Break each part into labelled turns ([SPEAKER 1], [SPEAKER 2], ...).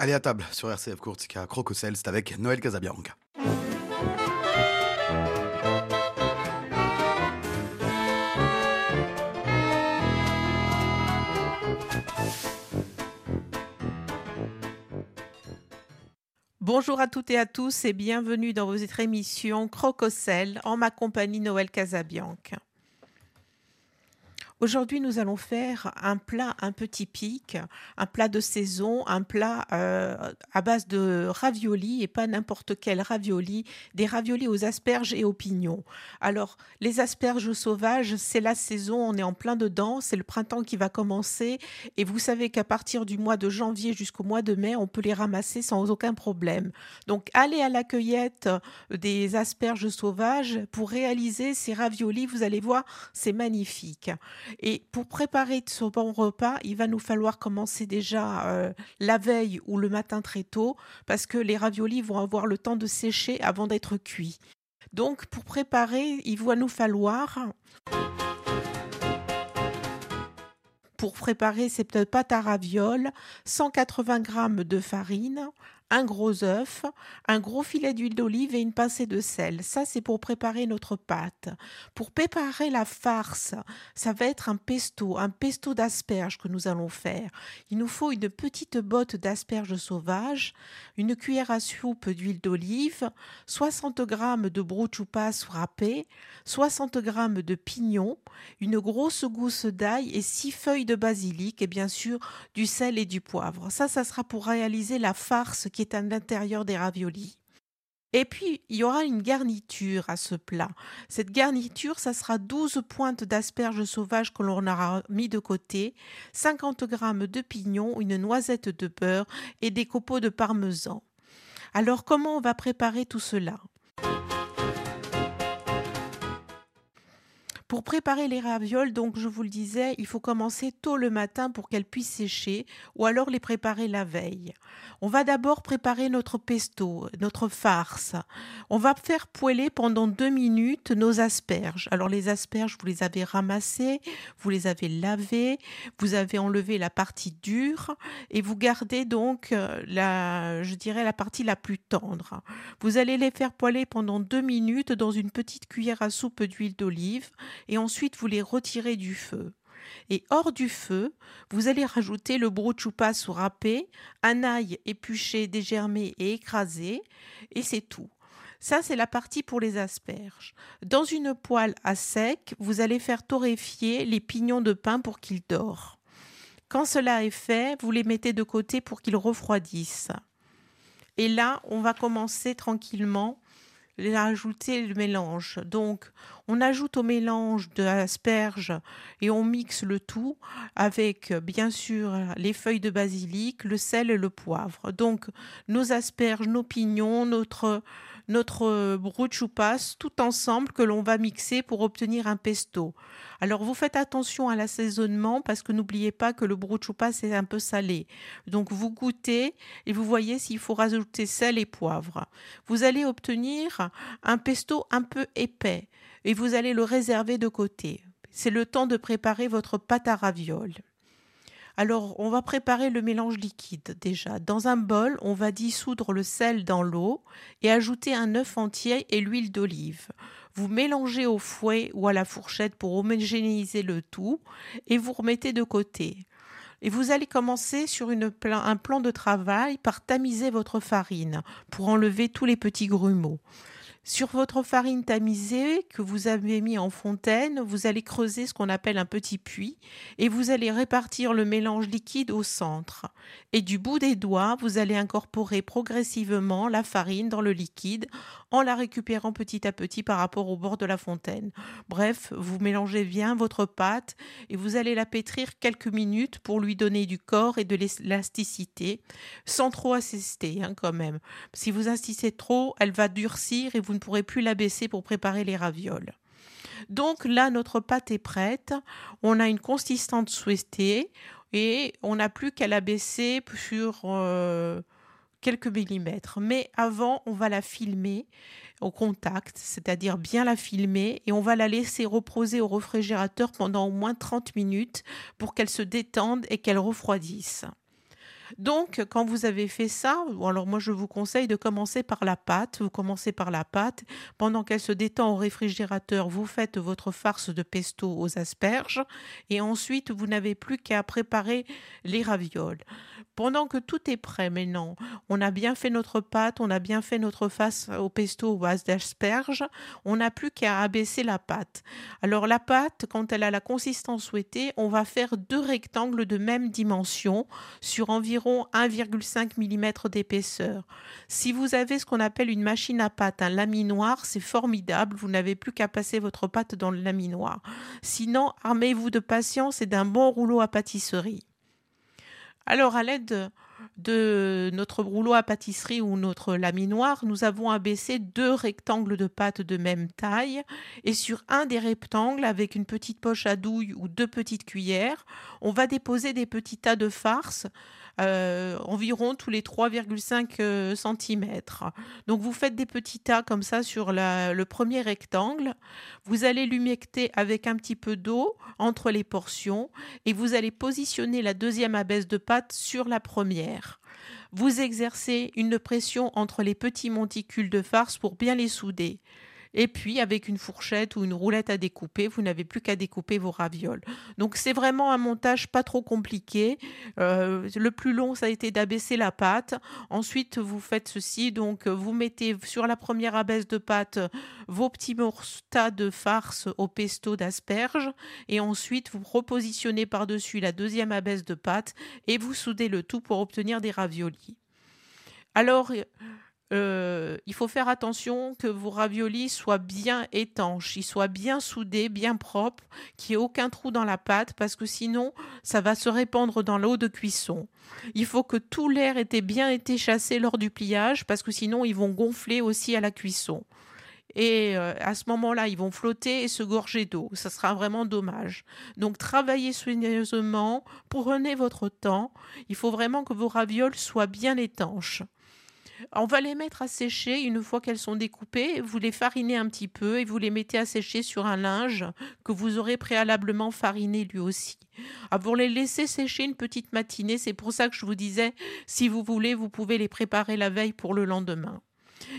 [SPEAKER 1] Allez à table sur RCF Courtica Crococel, c'est avec Noël Casabianca.
[SPEAKER 2] Bonjour à toutes et à tous et bienvenue dans votre émission Crococel en ma compagnie Noël Casabianca. Aujourd'hui, nous allons faire un plat un peu typique, un plat de saison, un plat euh, à base de raviolis et pas n'importe quel ravioli, des raviolis aux asperges et aux pignons. Alors, les asperges sauvages, c'est la saison, on est en plein dedans, c'est le printemps qui va commencer et vous savez qu'à partir du mois de janvier jusqu'au mois de mai, on peut les ramasser sans aucun problème. Donc, allez à la cueillette des asperges sauvages pour réaliser ces raviolis, vous allez voir, c'est magnifique. Et pour préparer ce bon repas, il va nous falloir commencer déjà euh, la veille ou le matin très tôt, parce que les raviolis vont avoir le temps de sécher avant d'être cuits. Donc pour préparer, il va nous falloir pour préparer cette pâte à ravioles, 180 g de farine, un gros œuf, un gros filet d'huile d'olive et une pincée de sel. Ça, c'est pour préparer notre pâte. Pour préparer la farce, ça va être un pesto, un pesto d'asperges que nous allons faire. Il nous faut une petite botte d'asperges sauvages, une cuillère à soupe d'huile d'olive, 60 g de brochupas râpé, 60 g de pignons, une grosse gousse d'ail et six feuilles de basilic et bien sûr du sel et du poivre. Ça, ça sera pour réaliser la farce qui est à l'intérieur des raviolis. Et puis, il y aura une garniture à ce plat. Cette garniture, ça sera 12 pointes d'asperges sauvages que l'on aura mis de côté, 50 g de pignons, une noisette de beurre et des copeaux de parmesan. Alors, comment on va préparer tout cela? Pour préparer les ravioles, donc je vous le disais, il faut commencer tôt le matin pour qu'elles puissent sécher ou alors les préparer la veille. On va d'abord préparer notre pesto, notre farce. On va faire poêler pendant deux minutes nos asperges. Alors les asperges, vous les avez ramassées, vous les avez lavées, vous avez enlevé la partie dure et vous gardez donc euh, la, je dirais la partie la plus tendre. Vous allez les faire poêler pendant deux minutes dans une petite cuillère à soupe d'huile d'olive et ensuite vous les retirez du feu. Et hors du feu, vous allez rajouter le brochupas râpé, un ail épluché, dégermé et écrasé, et c'est tout. Ça, c'est la partie pour les asperges. Dans une poêle à sec, vous allez faire torréfier les pignons de pain pour qu'ils dorent. Quand cela est fait, vous les mettez de côté pour qu'ils refroidissent. Et là, on va commencer tranquillement ajouter le mélange. Donc, on ajoute au mélange de l'asperge et on mixe le tout avec, bien sûr, les feuilles de basilic, le sel et le poivre. Donc, nos asperges, nos pignons, notre notre brochupas tout ensemble que l'on va mixer pour obtenir un pesto. Alors vous faites attention à l'assaisonnement parce que n'oubliez pas que le brochupas est un peu salé. Donc vous goûtez et vous voyez s'il faut rajouter sel et poivre. Vous allez obtenir un pesto un peu épais et vous allez le réserver de côté. C'est le temps de préparer votre pâte à ravioles. Alors, on va préparer le mélange liquide déjà. Dans un bol, on va dissoudre le sel dans l'eau et ajouter un œuf entier et l'huile d'olive. Vous mélangez au fouet ou à la fourchette pour homogénéiser le tout et vous remettez de côté. Et vous allez commencer sur un plan de travail par tamiser votre farine pour enlever tous les petits grumeaux. Sur votre farine tamisée que vous avez mis en fontaine, vous allez creuser ce qu'on appelle un petit puits et vous allez répartir le mélange liquide au centre. Et du bout des doigts, vous allez incorporer progressivement la farine dans le liquide en la récupérant petit à petit par rapport au bord de la fontaine. Bref, vous mélangez bien votre pâte et vous allez la pétrir quelques minutes pour lui donner du corps et de l'élasticité, sans trop assister hein, quand même. Si vous insistez trop, elle va durcir et vous ne pourrez plus la baisser pour préparer les ravioles. Donc là, notre pâte est prête. On a une consistance souhaitée et on n'a plus qu'à la baisser sur euh, quelques millimètres. Mais avant, on va la filmer au contact, c'est-à-dire bien la filmer et on va la laisser reposer au réfrigérateur pendant au moins 30 minutes pour qu'elle se détende et qu'elle refroidisse. Donc, quand vous avez fait ça, alors moi je vous conseille de commencer par la pâte. Vous commencez par la pâte. Pendant qu'elle se détend au réfrigérateur, vous faites votre farce de pesto aux asperges et ensuite vous n'avez plus qu'à préparer les ravioles. Pendant que tout est prêt maintenant, on a bien fait notre pâte, on a bien fait notre face au pesto aux base d'asperges, on n'a plus qu'à abaisser la pâte. Alors la pâte, quand elle a la consistance souhaitée, on va faire deux rectangles de même dimension sur environ 1,5 mm d'épaisseur. Si vous avez ce qu'on appelle une machine à pâte, un laminoir, c'est formidable, vous n'avez plus qu'à passer votre pâte dans le laminoir. Sinon, armez-vous de patience et d'un bon rouleau à pâtisserie. Alors, à l'aide de notre rouleau à pâtisserie ou notre laminoir, nous avons abaissé deux rectangles de pâte de même taille et sur un des rectangles, avec une petite poche à douille ou deux petites cuillères, on va déposer des petits tas de farce euh, environ tous les 3,5 euh, cm. Donc vous faites des petits tas comme ça sur le premier rectangle. Vous allez l'humecter avec un petit peu d'eau entre les portions et vous allez positionner la deuxième abaisse de pâte sur la première. Vous exercez une pression entre les petits monticules de farce pour bien les souder. Et puis, avec une fourchette ou une roulette à découper, vous n'avez plus qu'à découper vos ravioles. Donc, c'est vraiment un montage pas trop compliqué. Euh, le plus long, ça a été d'abaisser la pâte. Ensuite, vous faites ceci. Donc, vous mettez sur la première abaisse de pâte vos petits morceaux de farce au pesto d'asperges. Et ensuite, vous repositionnez par-dessus la deuxième abaisse de pâte et vous soudez le tout pour obtenir des raviolis. Alors, euh, il faut faire attention que vos raviolis soient bien étanches, ils soient bien soudés, bien propres, qu'il n'y ait aucun trou dans la pâte, parce que sinon, ça va se répandre dans l'eau de cuisson. Il faut que tout l'air ait bien été chassé lors du pliage, parce que sinon, ils vont gonfler aussi à la cuisson. Et euh, à ce moment-là, ils vont flotter et se gorger d'eau. Ça sera vraiment dommage. Donc, travaillez soigneusement, prenez votre temps. Il faut vraiment que vos ravioles soient bien étanches. On va les mettre à sécher une fois qu'elles sont découpées. Vous les farinez un petit peu et vous les mettez à sécher sur un linge que vous aurez préalablement fariné lui aussi. Ah, vous les laisser sécher une petite matinée. C'est pour ça que je vous disais, si vous voulez, vous pouvez les préparer la veille pour le lendemain.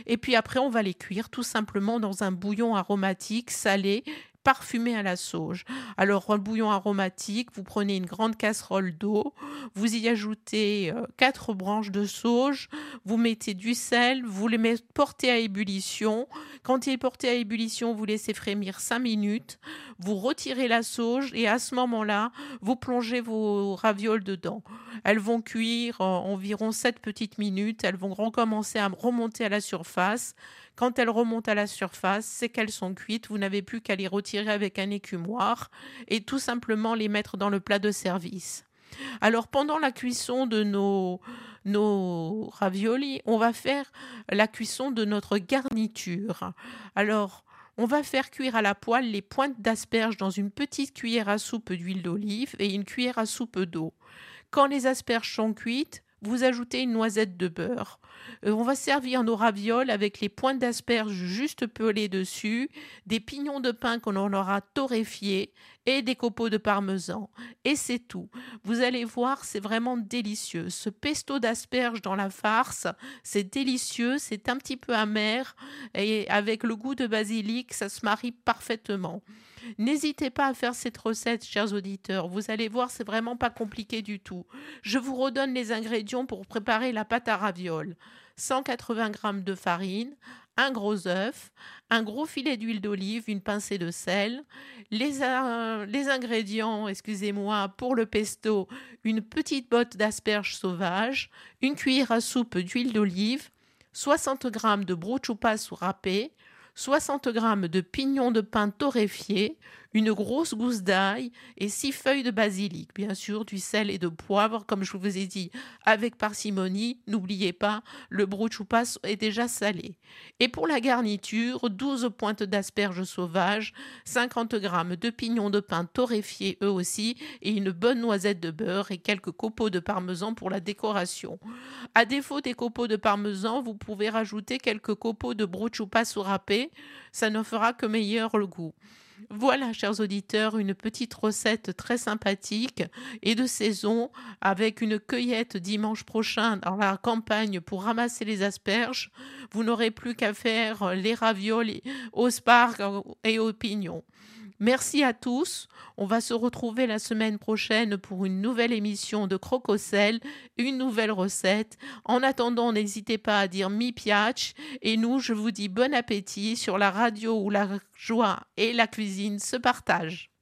[SPEAKER 2] Et puis après, on va les cuire tout simplement dans un bouillon aromatique salé parfumé à la sauge. Alors, un bouillon aromatique, vous prenez une grande casserole d'eau, vous y ajoutez euh, quatre branches de sauge, vous mettez du sel, vous les mettez, portez à ébullition. Quand il est porté à ébullition, vous laissez frémir cinq minutes, vous retirez la sauge et à ce moment-là, vous plongez vos ravioles dedans. Elles vont cuire environ sept petites minutes, elles vont recommencer à remonter à la surface. Quand elles remontent à la surface, c'est qu'elles sont cuites. Vous n'avez plus qu'à les retirer avec un écumoire et tout simplement les mettre dans le plat de service. Alors pendant la cuisson de nos, nos raviolis, on va faire la cuisson de notre garniture. Alors on va faire cuire à la poêle les pointes d'asperges dans une petite cuillère à soupe d'huile d'olive et une cuillère à soupe d'eau. Quand les asperges sont cuites, vous ajoutez une noisette de beurre. Euh, on va servir nos ravioles avec les pointes d'asperges juste pelées dessus, des pignons de pain qu'on aura torréfiés et des copeaux de parmesan. Et c'est tout. Vous allez voir, c'est vraiment délicieux. Ce pesto d'asperges dans la farce, c'est délicieux, c'est un petit peu amer et avec le goût de basilic, ça se marie parfaitement. N'hésitez pas à faire cette recette, chers auditeurs. Vous allez voir, c'est vraiment pas compliqué du tout. Je vous redonne les ingrédients pour préparer la pâte à ravioles. 180 g de farine, un gros œuf, un gros filet d'huile d'olive, une pincée de sel, les, ingrédients, excusez-moi, pour le pesto, une petite botte d'asperges sauvages, une cuillère à soupe d'huile d'olive, 60 g de brochupas râpé, 60 g de pignons de pain torréfiés, une grosse gousse d'ail et six feuilles de basilic. Bien sûr, du sel et de poivre, comme je vous ai dit, avec parcimonie. N'oubliez pas, le brochupas est déjà salé. Et pour la garniture, 12 pointes d'asperges sauvages, 50 g de pignons de pain torréfiés eux aussi, et une bonne noisette de beurre et quelques copeaux de parmesan pour la décoration. À défaut des copeaux de parmesan, vous pouvez rajouter quelques copeaux de brochupas râpé, ça ne fera que meilleur le goût. Voilà, chers auditeurs, une petite recette très sympathique et de saison avec une cueillette dimanche prochain dans la campagne pour ramasser les asperges. Vous n'aurez plus qu'à faire les raviolis aux sparges et aux pignons. Merci à tous. On va se retrouver la semaine prochaine pour une nouvelle émission de Crococel, une nouvelle recette. En attendant, n'hésitez pas à dire mi piace et nous, je vous dis bon appétit sur la radio où la joie et la cuisine se partagent.